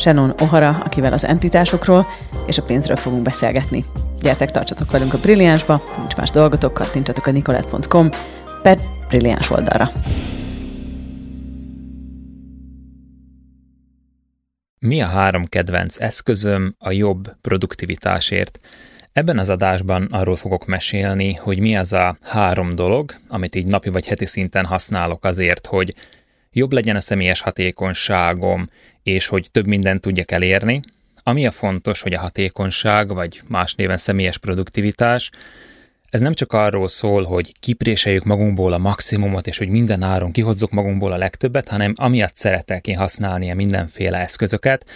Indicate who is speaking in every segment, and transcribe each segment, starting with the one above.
Speaker 1: Shannon O'Hara, akivel az entitásokról és a pénzről fogunk beszélgetni. Gyertek, tartsatok velünk a Brilliánsba, nincs más dolgotok, kattintsatok a nicolette.com per Brilliáns oldalra.
Speaker 2: Mi a három kedvenc eszközöm a jobb produktivitásért? Ebben az adásban arról fogok mesélni, hogy mi az a három dolog, amit így napi vagy heti szinten használok azért, hogy jobb legyen a személyes hatékonyságom, és hogy több mindent tudjak elérni. Ami a fontos, hogy a hatékonyság, vagy más néven személyes produktivitás, ez nem csak arról szól, hogy kipréseljük magunkból a maximumot, és hogy minden áron kihozzuk magunkból a legtöbbet, hanem amiatt szeretek én használni a mindenféle eszközöket,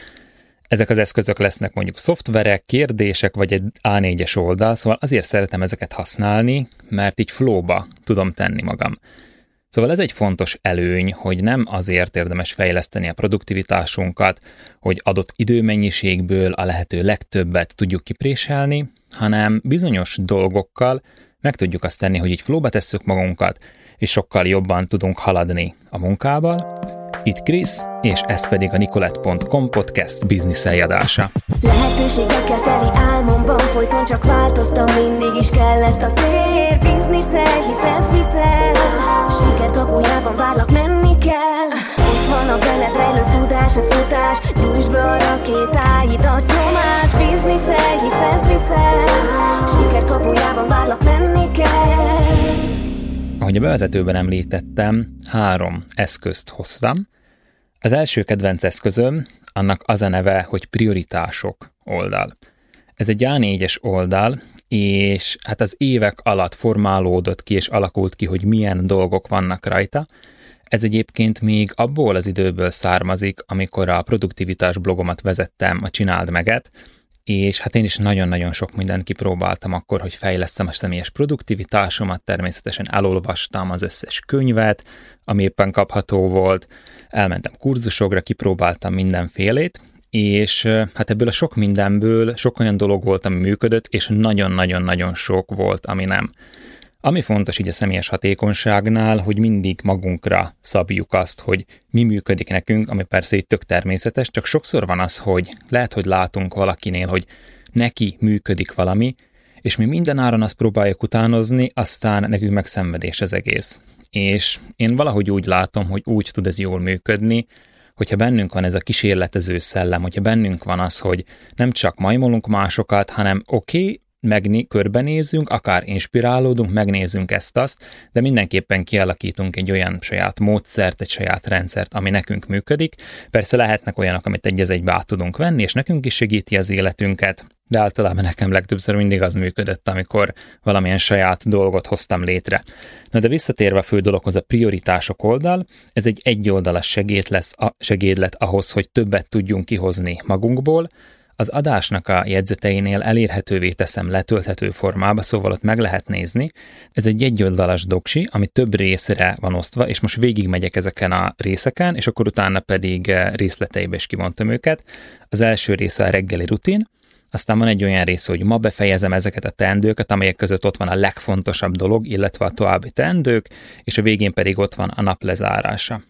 Speaker 2: ezek az eszközök lesznek mondjuk szoftverek, kérdések, vagy egy A4-es oldal, szóval azért szeretem ezeket használni, mert így flóba tudom tenni magam. Szóval ez egy fontos előny, hogy nem azért érdemes fejleszteni a produktivitásunkat, hogy adott időmennyiségből a lehető legtöbbet tudjuk kipréselni, hanem bizonyos dolgokkal meg tudjuk azt tenni, hogy így flóba tesszük magunkat, és sokkal jobban tudunk haladni a munkával, itt Krisz, és ez pedig a Nicolette.com podcast bizniszeljadása. Lehetőségekkel teli álmomban folyton csak változtam, mindig is kellett a tér. Bizniszel, hisz ez viszel, a siker kapujában várlak, menni kell. Ott van a benned rejlő tudás, a futás, gyújtsd be a rakétáidat, nyomás. Bizniszel, hisz ez viszel, a siker kapujában várlak, menni kell. Ahogy a bevezetőben említettem, három eszközt hoztam, az első kedvenc eszközöm, annak az a neve, hogy prioritások oldal. Ez egy A4-es oldal, és hát az évek alatt formálódott ki és alakult ki, hogy milyen dolgok vannak rajta. Ez egyébként még abból az időből származik, amikor a produktivitás blogomat vezettem, a Csináld Meget, és hát én is nagyon-nagyon sok mindent kipróbáltam akkor, hogy fejlesztem a személyes produktivitásomat, természetesen elolvastam az összes könyvet, ami éppen kapható volt, elmentem kurzusokra, kipróbáltam mindenfélét, és hát ebből a sok mindenből sok olyan dolog volt, ami működött, és nagyon-nagyon-nagyon sok volt, ami nem. Ami fontos így a személyes hatékonyságnál, hogy mindig magunkra szabjuk azt, hogy mi működik nekünk, ami persze itt tök természetes, csak sokszor van az, hogy lehet, hogy látunk valakinél, hogy neki működik valami, és mi minden áron azt próbáljuk utánozni, aztán nekünk meg szenvedés az egész. És én valahogy úgy látom, hogy úgy tud ez jól működni, hogyha bennünk van ez a kísérletező szellem, hogyha bennünk van az, hogy nem csak majmolunk másokat, hanem oké, okay, megni, körbenézünk, akár inspirálódunk, megnézünk ezt-azt, de mindenképpen kialakítunk egy olyan saját módszert, egy saját rendszert, ami nekünk működik. Persze lehetnek olyanok, amit egy egybe át tudunk venni, és nekünk is segíti az életünket, de általában nekem legtöbbször mindig az működött, amikor valamilyen saját dolgot hoztam létre. Na de visszatérve a fő dologhoz, a prioritások oldal, ez egy egyoldalas segéd lesz, a segédlet ahhoz, hogy többet tudjunk kihozni magunkból, az adásnak a jegyzeteinél elérhetővé teszem letölthető formába, szóval ott meg lehet nézni. Ez egy egyoldalas doksi, ami több részre van osztva, és most végigmegyek ezeken a részeken, és akkor utána pedig eh, részleteibe is kivontam őket. Az első része a reggeli rutin, aztán van egy olyan rész, hogy ma befejezem ezeket a teendőket, amelyek között ott van a legfontosabb dolog, illetve a további teendők, és a végén pedig ott van a nap lezárása.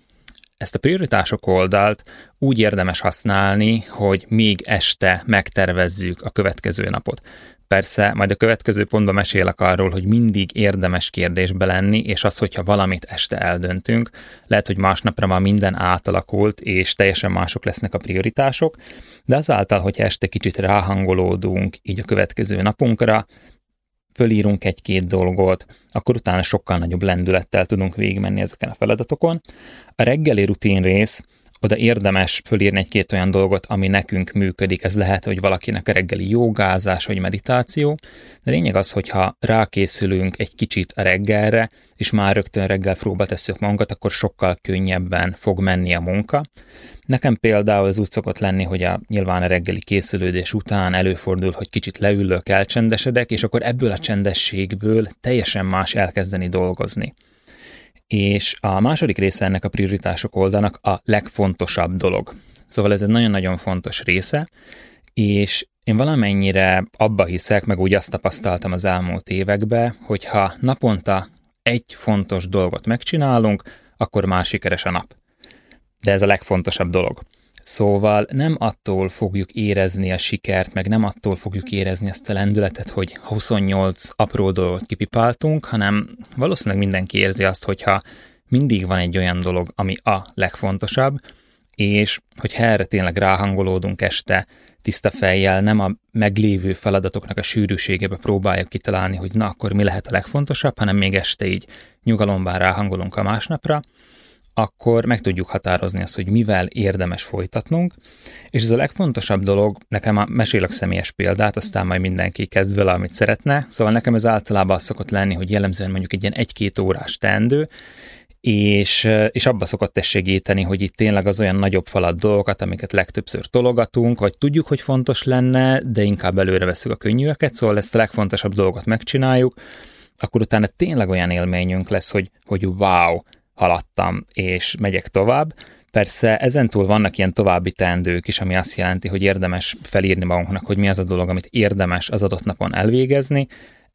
Speaker 2: Ezt a prioritások oldalt úgy érdemes használni, hogy még este megtervezzük a következő napot. Persze, majd a következő pontban mesélek arról, hogy mindig érdemes kérdésbe lenni, és az, hogyha valamit este eldöntünk, lehet, hogy másnapra már minden átalakult, és teljesen mások lesznek a prioritások, de azáltal, hogy este kicsit ráhangolódunk így a következő napunkra, fölírunk egy-két dolgot, akkor utána sokkal nagyobb lendülettel tudunk végigmenni ezeken a feladatokon. A reggeli rutin rész oda érdemes fölírni egy-két olyan dolgot, ami nekünk működik. Ez lehet, hogy valakinek a reggeli jogázás vagy meditáció, de lényeg az, hogyha rákészülünk egy kicsit a reggelre, és már rögtön reggel próba tesszük magunkat, akkor sokkal könnyebben fog menni a munka. Nekem például az úgy szokott lenni, hogy a, nyilván a reggeli készülődés után előfordul, hogy kicsit leülök, elcsendesedek, és akkor ebből a csendességből teljesen más elkezdeni dolgozni. És a második része ennek a prioritások oldalnak a legfontosabb dolog. Szóval ez egy nagyon-nagyon fontos része, és én valamennyire abba hiszek, meg úgy azt tapasztaltam az elmúlt években, hogyha naponta egy fontos dolgot megcsinálunk, akkor már sikeres a nap. De ez a legfontosabb dolog. Szóval nem attól fogjuk érezni a sikert, meg nem attól fogjuk érezni ezt a lendületet, hogy 28 apró dolgot kipipáltunk, hanem valószínűleg mindenki érzi azt, hogyha mindig van egy olyan dolog, ami a legfontosabb, és hogyha erre tényleg ráhangolódunk este, tiszta fejjel, nem a meglévő feladatoknak a sűrűségébe próbáljuk kitalálni, hogy na akkor mi lehet a legfontosabb, hanem még este így nyugalomban ráhangolunk a másnapra, akkor meg tudjuk határozni azt, hogy mivel érdemes folytatnunk, és ez a legfontosabb dolog, nekem mesélek személyes példát, aztán majd mindenki kezd vele, amit szeretne, szóval nekem ez általában az szokott lenni, hogy jellemzően mondjuk egy ilyen egy-két órás teendő, és, és abba szokott ez segíteni, hogy itt tényleg az olyan nagyobb falat dolgokat, amiket legtöbbször tologatunk, vagy tudjuk, hogy fontos lenne, de inkább előre veszük a könnyűeket, szóval ezt a legfontosabb dolgot megcsináljuk, akkor utána tényleg olyan élményünk lesz, hogy, hogy wow, haladtam, és megyek tovább. Persze ezentúl vannak ilyen további teendők is, ami azt jelenti, hogy érdemes felírni magunknak, hogy mi az a dolog, amit érdemes az adott napon elvégezni,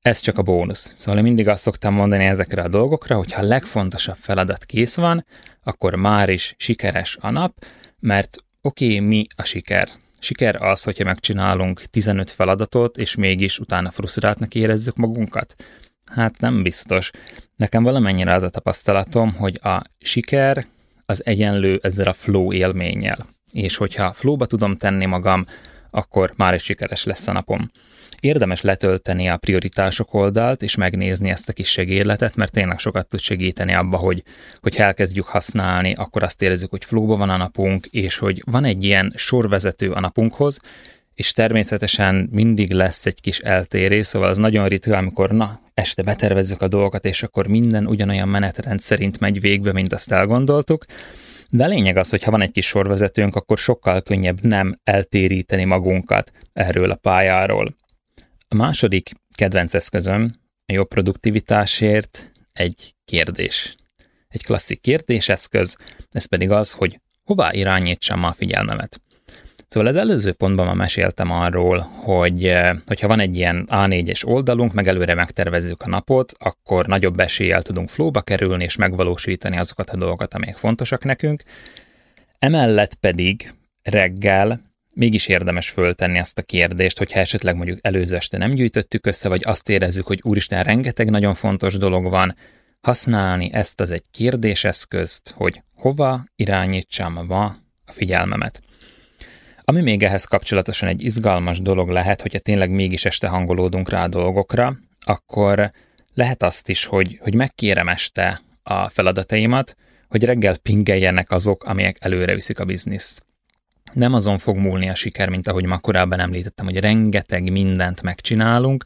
Speaker 2: ez csak a bónusz. Szóval én mindig azt szoktam mondani ezekre a dolgokra, hogy ha a legfontosabb feladat kész van, akkor már is sikeres a nap, mert oké, okay, mi a siker? Siker az, hogyha megcsinálunk 15 feladatot, és mégis utána frusztráltnak érezzük magunkat? Hát nem biztos. Nekem valamennyire az a tapasztalatom, hogy a siker az egyenlő ezzel a flow élménnyel. És hogyha flowba tudom tenni magam, akkor már is sikeres lesz a napom. Érdemes letölteni a prioritások oldalt, és megnézni ezt a kis segédletet, mert tényleg sokat tud segíteni abba, hogy, hogy elkezdjük használni, akkor azt érezzük, hogy flóba van a napunk, és hogy van egy ilyen sorvezető a napunkhoz, és természetesen mindig lesz egy kis eltérés, szóval az nagyon ritka, amikor na, este betervezzük a dolgokat, és akkor minden ugyanolyan menetrend szerint megy végbe, mint azt elgondoltuk. De a lényeg az, hogy ha van egy kis sorvezetőnk, akkor sokkal könnyebb nem eltéríteni magunkat erről a pályáról. A második kedvenc eszközöm a jobb produktivitásért egy kérdés. Egy klasszik kérdéseszköz, ez pedig az, hogy hová irányítsam a figyelmemet. Szóval az előző pontban már meséltem arról, hogy eh, hogyha van egy ilyen A4-es oldalunk, meg előre megtervezzük a napot, akkor nagyobb eséllyel tudunk flóba kerülni és megvalósítani azokat a dolgokat, amelyek fontosak nekünk. Emellett pedig reggel mégis érdemes föltenni ezt a kérdést, hogyha esetleg mondjuk előző este nem gyűjtöttük össze, vagy azt érezzük, hogy úristen, rengeteg nagyon fontos dolog van, használni ezt az egy kérdéseszközt, hogy hova irányítsam ma a figyelmemet. Ami még ehhez kapcsolatosan egy izgalmas dolog lehet, hogyha tényleg mégis este hangolódunk rá a dolgokra, akkor lehet azt is, hogy, hogy megkérem este a feladataimat, hogy reggel pingeljenek azok, amelyek előre viszik a bizniszt. Nem azon fog múlni a siker, mint ahogy ma korábban említettem, hogy rengeteg mindent megcsinálunk,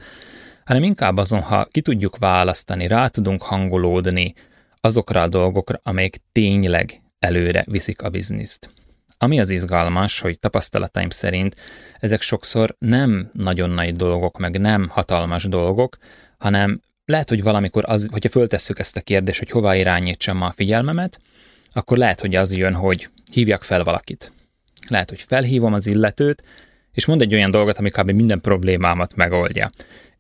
Speaker 2: hanem inkább azon, ha ki tudjuk választani, rá tudunk hangolódni azokra a dolgokra, amelyek tényleg előre viszik a bizniszt. Ami az izgalmas, hogy tapasztalataim szerint ezek sokszor nem nagyon nagy dolgok, meg nem hatalmas dolgok, hanem lehet, hogy valamikor, az, hogyha föltesszük ezt a kérdést, hogy hova irányítsam a figyelmemet, akkor lehet, hogy az jön, hogy hívjak fel valakit. Lehet, hogy felhívom az illetőt, és mond egy olyan dolgot, ami kb. minden problémámat megoldja.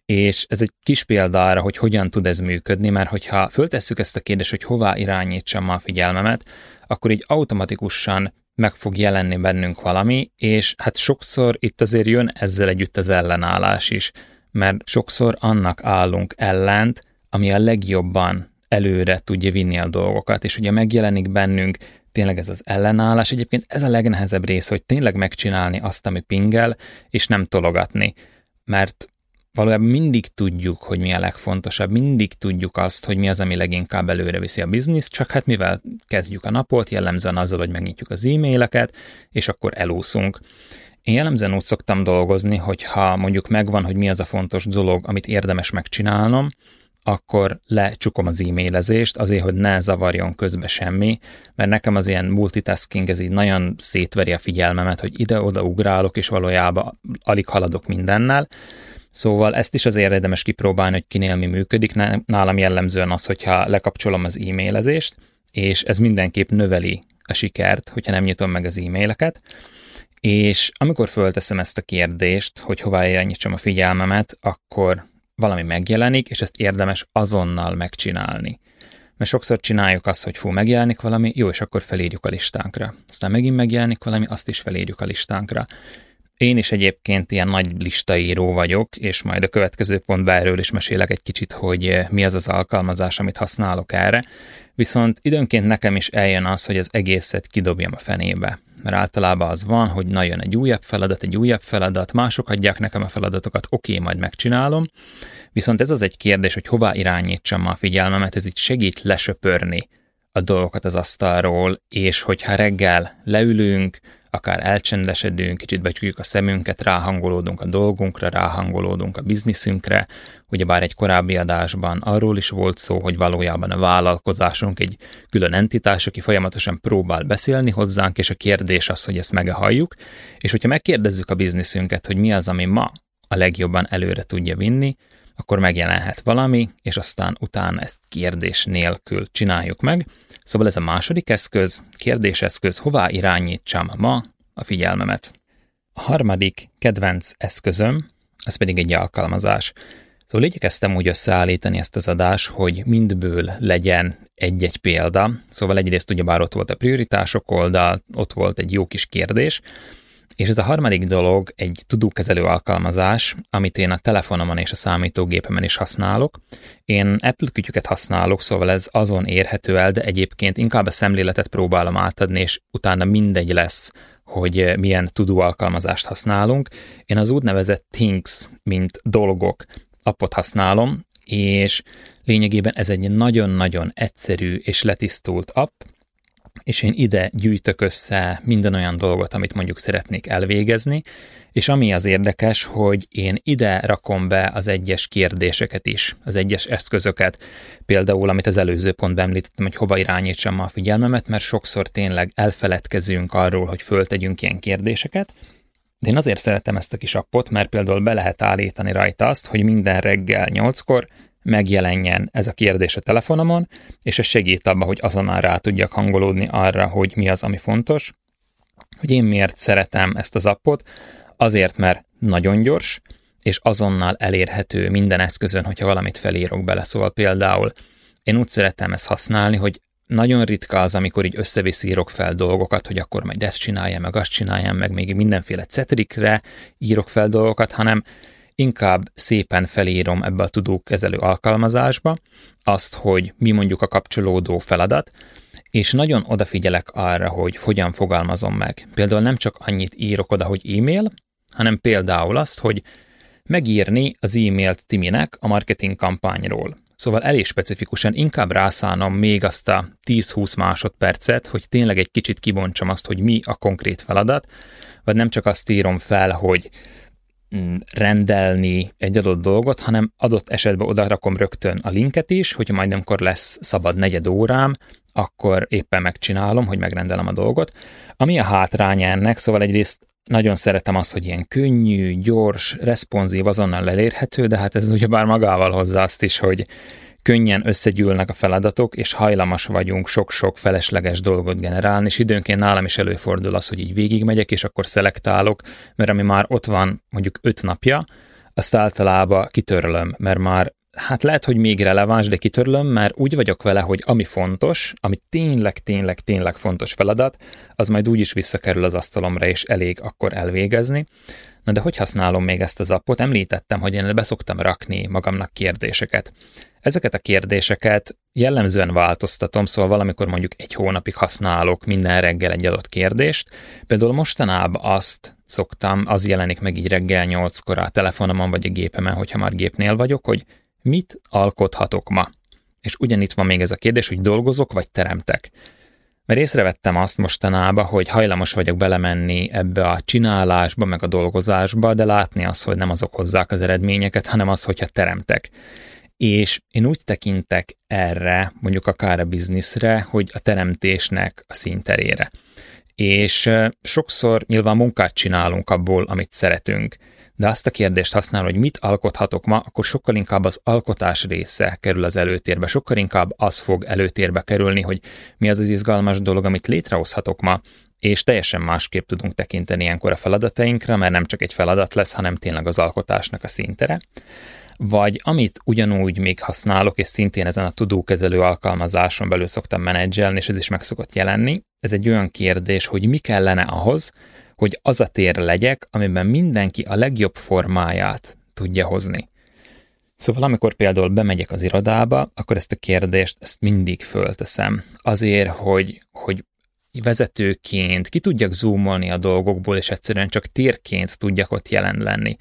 Speaker 2: És ez egy kis példa arra, hogy hogyan tud ez működni, mert hogyha föltesszük ezt a kérdést, hogy hová irányítsam a figyelmemet, akkor így automatikusan meg fog jelenni bennünk valami, és hát sokszor itt azért jön ezzel együtt az ellenállás is, mert sokszor annak állunk ellent, ami a legjobban előre tudja vinni a dolgokat, és ugye megjelenik bennünk tényleg ez az ellenállás. Egyébként ez a legnehezebb rész, hogy tényleg megcsinálni azt, ami pingel, és nem tologatni. Mert valójában mindig tudjuk, hogy mi a legfontosabb, mindig tudjuk azt, hogy mi az, ami leginkább előre viszi a biznisz, csak hát mivel kezdjük a napot, jellemzően azzal, hogy megnyitjuk az e-maileket, és akkor elúszunk. Én jellemzően úgy szoktam dolgozni, hogy ha mondjuk megvan, hogy mi az a fontos dolog, amit érdemes megcsinálnom, akkor lecsukom az e-mailezést, azért, hogy ne zavarjon közbe semmi, mert nekem az ilyen multitasking, ez így nagyon szétveri a figyelmemet, hogy ide-oda ugrálok, és valójában alig haladok mindennel. Szóval ezt is azért érdemes kipróbálni, hogy kinél mi működik. Nálam jellemzően az, hogyha lekapcsolom az e-mailezést, és ez mindenképp növeli a sikert, hogyha nem nyitom meg az e-maileket. És amikor fölteszem ezt a kérdést, hogy hová irányítsam a figyelmemet, akkor valami megjelenik, és ezt érdemes azonnal megcsinálni. Mert sokszor csináljuk azt, hogy fú, megjelenik valami, jó, és akkor felírjuk a listánkra. Aztán megint megjelenik valami, azt is felírjuk a listánkra. Én is egyébként ilyen nagy listaíró vagyok, és majd a következő pontban erről is mesélek egy kicsit, hogy mi az az alkalmazás, amit használok erre. Viszont időnként nekem is eljön az, hogy az egészet kidobjam a fenébe mert általában az van, hogy na jön egy újabb feladat, egy újabb feladat, mások adják nekem a feladatokat, oké, majd megcsinálom, viszont ez az egy kérdés, hogy hová irányítsam a figyelmemet, ez itt segít lesöpörni a dolgokat az asztalról, és hogyha reggel leülünk, akár elcsendesedünk, kicsit becsukjuk a szemünket, ráhangolódunk a dolgunkra, ráhangolódunk a bizniszünkre. Ugyebár egy korábbi adásban arról is volt szó, hogy valójában a vállalkozásunk egy külön entitás, aki folyamatosan próbál beszélni hozzánk, és a kérdés az, hogy ezt meghalljuk. És hogyha megkérdezzük a bizniszünket, hogy mi az, ami ma a legjobban előre tudja vinni, akkor megjelenhet valami, és aztán utána ezt kérdés nélkül csináljuk meg. Szóval ez a második eszköz, kérdéseszköz, hová irányítsam ma a figyelmemet. A harmadik kedvenc eszközöm, ez pedig egy alkalmazás. Szóval igyekeztem úgy összeállítani ezt az adást, hogy mindből legyen egy-egy példa. Szóval egyrészt ugyebár ott volt a prioritások oldal, ott volt egy jó kis kérdés, és ez a harmadik dolog egy tudókezelő alkalmazás, amit én a telefonomon és a számítógépemen is használok. Én Apple kütyüket használok, szóval ez azon érhető el, de egyébként inkább a szemléletet próbálom átadni, és utána mindegy lesz, hogy milyen tudó alkalmazást használunk. Én az úgynevezett Things, mint dolgok appot használom, és lényegében ez egy nagyon-nagyon egyszerű és letisztult app, és én ide gyűjtök össze minden olyan dolgot, amit mondjuk szeretnék elvégezni, és ami az érdekes, hogy én ide rakom be az egyes kérdéseket is, az egyes eszközöket, például amit az előző pontban említettem, hogy hova irányítsam a figyelmemet, mert sokszor tényleg elfeledkezünk arról, hogy föltegyünk ilyen kérdéseket, de én azért szeretem ezt a kis appot, mert például be lehet állítani rajta azt, hogy minden reggel 8-kor megjelenjen ez a kérdés a telefonomon, és ez segít abba, hogy azonnal rá tudjak hangolódni arra, hogy mi az, ami fontos. Hogy én miért szeretem ezt az appot? Azért, mert nagyon gyors, és azonnal elérhető minden eszközön, hogyha valamit felírok bele. Szóval például én úgy szeretem ezt használni, hogy nagyon ritka az, amikor így összeviszírok fel dolgokat, hogy akkor majd ezt csináljam, meg azt csináljam, meg még mindenféle cetrikre írok fel dolgokat, hanem inkább szépen felírom ebbe a tudókezelő alkalmazásba azt, hogy mi mondjuk a kapcsolódó feladat, és nagyon odafigyelek arra, hogy hogyan fogalmazom meg. Például nem csak annyit írok oda, hogy e-mail, hanem például azt, hogy megírni az e-mailt Timinek a marketing kampányról. Szóval elég specifikusan inkább rászánom még azt a 10-20 másodpercet, hogy tényleg egy kicsit kibontsam azt, hogy mi a konkrét feladat, vagy nem csak azt írom fel, hogy rendelni egy adott dolgot, hanem adott esetben oda rakom rögtön a linket is, hogyha majd amikor lesz szabad negyed órám, akkor éppen megcsinálom, hogy megrendelem a dolgot. Ami a hátránya ennek, szóval egyrészt nagyon szeretem azt, hogy ilyen könnyű, gyors, responsív, azonnal elérhető, de hát ez ugyebár magával hozza azt is, hogy könnyen összegyűlnek a feladatok, és hajlamos vagyunk sok-sok felesleges dolgot generálni, és időnként nálam is előfordul az, hogy így végigmegyek, és akkor szelektálok, mert ami már ott van mondjuk öt napja, azt általában kitörlöm, mert már hát lehet, hogy még releváns, de kitörlöm, mert úgy vagyok vele, hogy ami fontos, ami tényleg, tényleg, tényleg fontos feladat, az majd úgy is visszakerül az asztalomra, és elég akkor elvégezni. Na de hogy használom még ezt az appot? Említettem, hogy én beszoktam rakni magamnak kérdéseket. Ezeket a kérdéseket jellemzően változtatom, szóval valamikor mondjuk egy hónapig használok minden reggel egy adott kérdést. Például mostanában azt szoktam, az jelenik meg így reggel nyolckor a telefonomon vagy a gépemen, hogyha már gépnél vagyok, hogy mit alkothatok ma? És ugyanitt van még ez a kérdés, hogy dolgozok vagy teremtek. Mert észrevettem azt mostanában, hogy hajlamos vagyok belemenni ebbe a csinálásba, meg a dolgozásba, de látni azt, hogy nem azok hozzák az eredményeket, hanem az, hogyha teremtek. És én úgy tekintek erre, mondjuk akár a bizniszre, hogy a teremtésnek a színterére. És sokszor nyilván munkát csinálunk abból, amit szeretünk, de azt a kérdést használ, hogy mit alkothatok ma, akkor sokkal inkább az alkotás része kerül az előtérbe, sokkal inkább az fog előtérbe kerülni, hogy mi az az izgalmas dolog, amit létrehozhatok ma, és teljesen másképp tudunk tekinteni ilyenkor a feladatainkra, mert nem csak egy feladat lesz, hanem tényleg az alkotásnak a szintere. Vagy amit ugyanúgy még használok, és szintén ezen a tudókezelő alkalmazáson belül szoktam menedzselni, és ez is meg szokott jelenni, ez egy olyan kérdés, hogy mi kellene ahhoz, hogy az a tér legyek, amiben mindenki a legjobb formáját tudja hozni. Szóval amikor például bemegyek az irodába, akkor ezt a kérdést ezt mindig fölteszem. Azért, hogy, hogy vezetőként ki tudjak zoomolni a dolgokból, és egyszerűen csak térként tudjak ott jelen lenni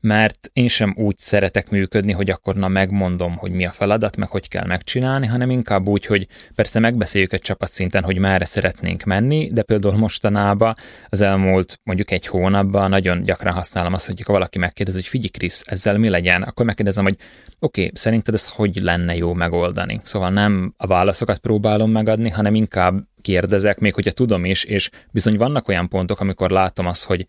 Speaker 2: mert én sem úgy szeretek működni, hogy akkor na megmondom, hogy mi a feladat, meg hogy kell megcsinálni, hanem inkább úgy, hogy persze megbeszéljük egy csapatszinten, hogy merre szeretnénk menni, de például mostanában az elmúlt mondjuk egy hónapban nagyon gyakran használom azt, hogy ha valaki megkérdez, hogy figyelj Krisz, ezzel mi legyen, akkor megkérdezem, hogy oké, okay, szerinted ez hogy lenne jó megoldani? Szóval nem a válaszokat próbálom megadni, hanem inkább kérdezek, még hogyha tudom is, és bizony vannak olyan pontok, amikor látom azt, hogy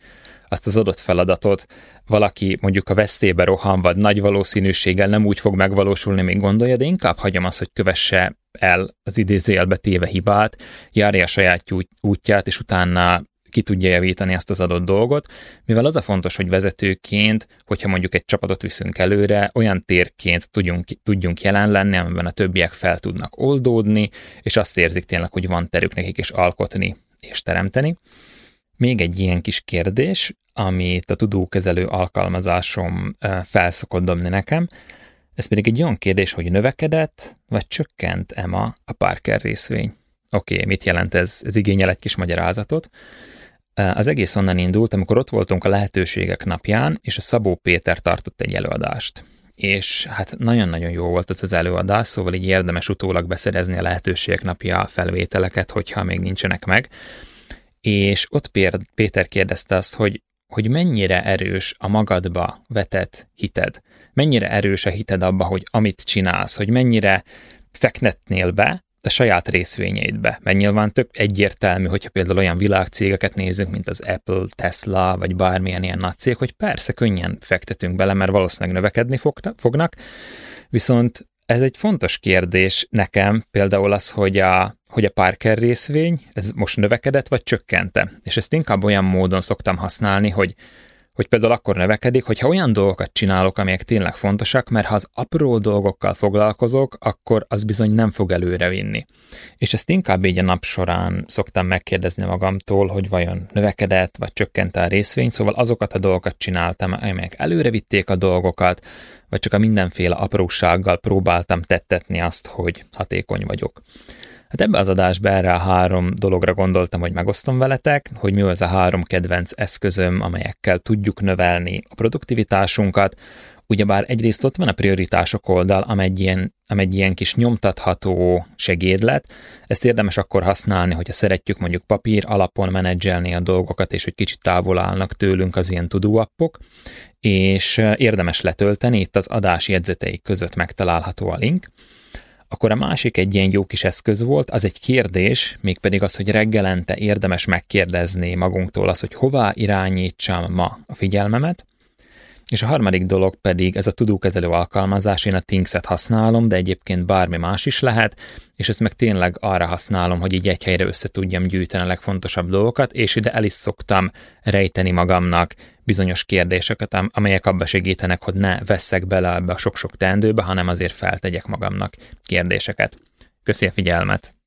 Speaker 2: azt az adott feladatot valaki mondjuk a vesztébe rohan, vagy nagy valószínűséggel nem úgy fog megvalósulni, még gondolja, de inkább hagyom azt, hogy kövesse el az idézőjelbe téve hibát, járja a saját útját, és utána ki tudja javítani ezt az adott dolgot, mivel az a fontos, hogy vezetőként, hogyha mondjuk egy csapatot viszünk előre, olyan térként tudjunk, tudjunk jelen lenni, amiben a többiek fel tudnak oldódni, és azt érzik tényleg, hogy van terük nekik is alkotni és teremteni. Még egy ilyen kis kérdés, amit a tudókezelő alkalmazásom felszokott dobni nekem, ez pedig egy olyan kérdés, hogy növekedett, vagy csökkent Emma a Parker részvény. Oké, okay, mit jelent ez? Ez igényel egy kis magyarázatot. Az egész onnan indult, amikor ott voltunk a lehetőségek napján, és a Szabó Péter tartott egy előadást. És hát nagyon-nagyon jó volt ez az előadás, szóval így érdemes utólag beszerezni a lehetőségek napja felvételeket, hogyha még nincsenek meg és ott Péter kérdezte azt, hogy, hogy mennyire erős a magadba vetett hited, mennyire erős a hited abba, hogy amit csinálsz, hogy mennyire fektetnél be a saját részvényeidbe. Mert nyilván tök egyértelmű, hogyha például olyan világcégeket nézünk, mint az Apple, Tesla, vagy bármilyen ilyen nagy cég, hogy persze könnyen fektetünk bele, mert valószínűleg növekedni fognak, viszont ez egy fontos kérdés nekem, például az, hogy a, hogy a Parker részvény, ez most növekedett, vagy csökkente. És ezt inkább olyan módon szoktam használni, hogy, hogy például akkor növekedik, hogyha olyan dolgokat csinálok, amelyek tényleg fontosak, mert ha az apró dolgokkal foglalkozok, akkor az bizony nem fog előre vinni. És ezt inkább így a nap során szoktam megkérdezni magamtól, hogy vajon növekedett, vagy csökkent a részvény, szóval azokat a dolgokat csináltam, amelyek előre vitték a dolgokat, vagy csak a mindenféle aprósággal próbáltam tettetni azt, hogy hatékony vagyok. Hát ebbe az adásba erre a három dologra gondoltam, hogy megosztom veletek, hogy mi az a három kedvenc eszközöm, amelyekkel tudjuk növelni a produktivitásunkat, Ugyebár egyrészt ott van a prioritások oldal, amely ilyen, amely ilyen kis nyomtatható segédlet. Ezt érdemes akkor használni, hogyha szeretjük mondjuk papír alapon menedzselni a dolgokat, és hogy kicsit távol állnak tőlünk az ilyen tudóappok, és érdemes letölteni, itt az adás jegyzeteik között megtalálható a link. Akkor a másik egy ilyen jó kis eszköz volt, az egy kérdés, mégpedig az, hogy reggelente érdemes megkérdezni magunktól az, hogy hová irányítsam ma a figyelmemet, És a harmadik dolog pedig ez a tudókezelő alkalmazás, én a Things-et használom, de egyébként bármi más is lehet, és ezt meg tényleg arra használom, hogy így egy helyre össze tudjam gyűjteni a legfontosabb dolgokat, és ide el is szoktam rejteni magamnak bizonyos kérdéseket, amelyek abba segítenek, hogy ne veszek bele ebbe a sok-sok teendőbe, hanem azért feltegyek magamnak kérdéseket. Köszi a figyelmet!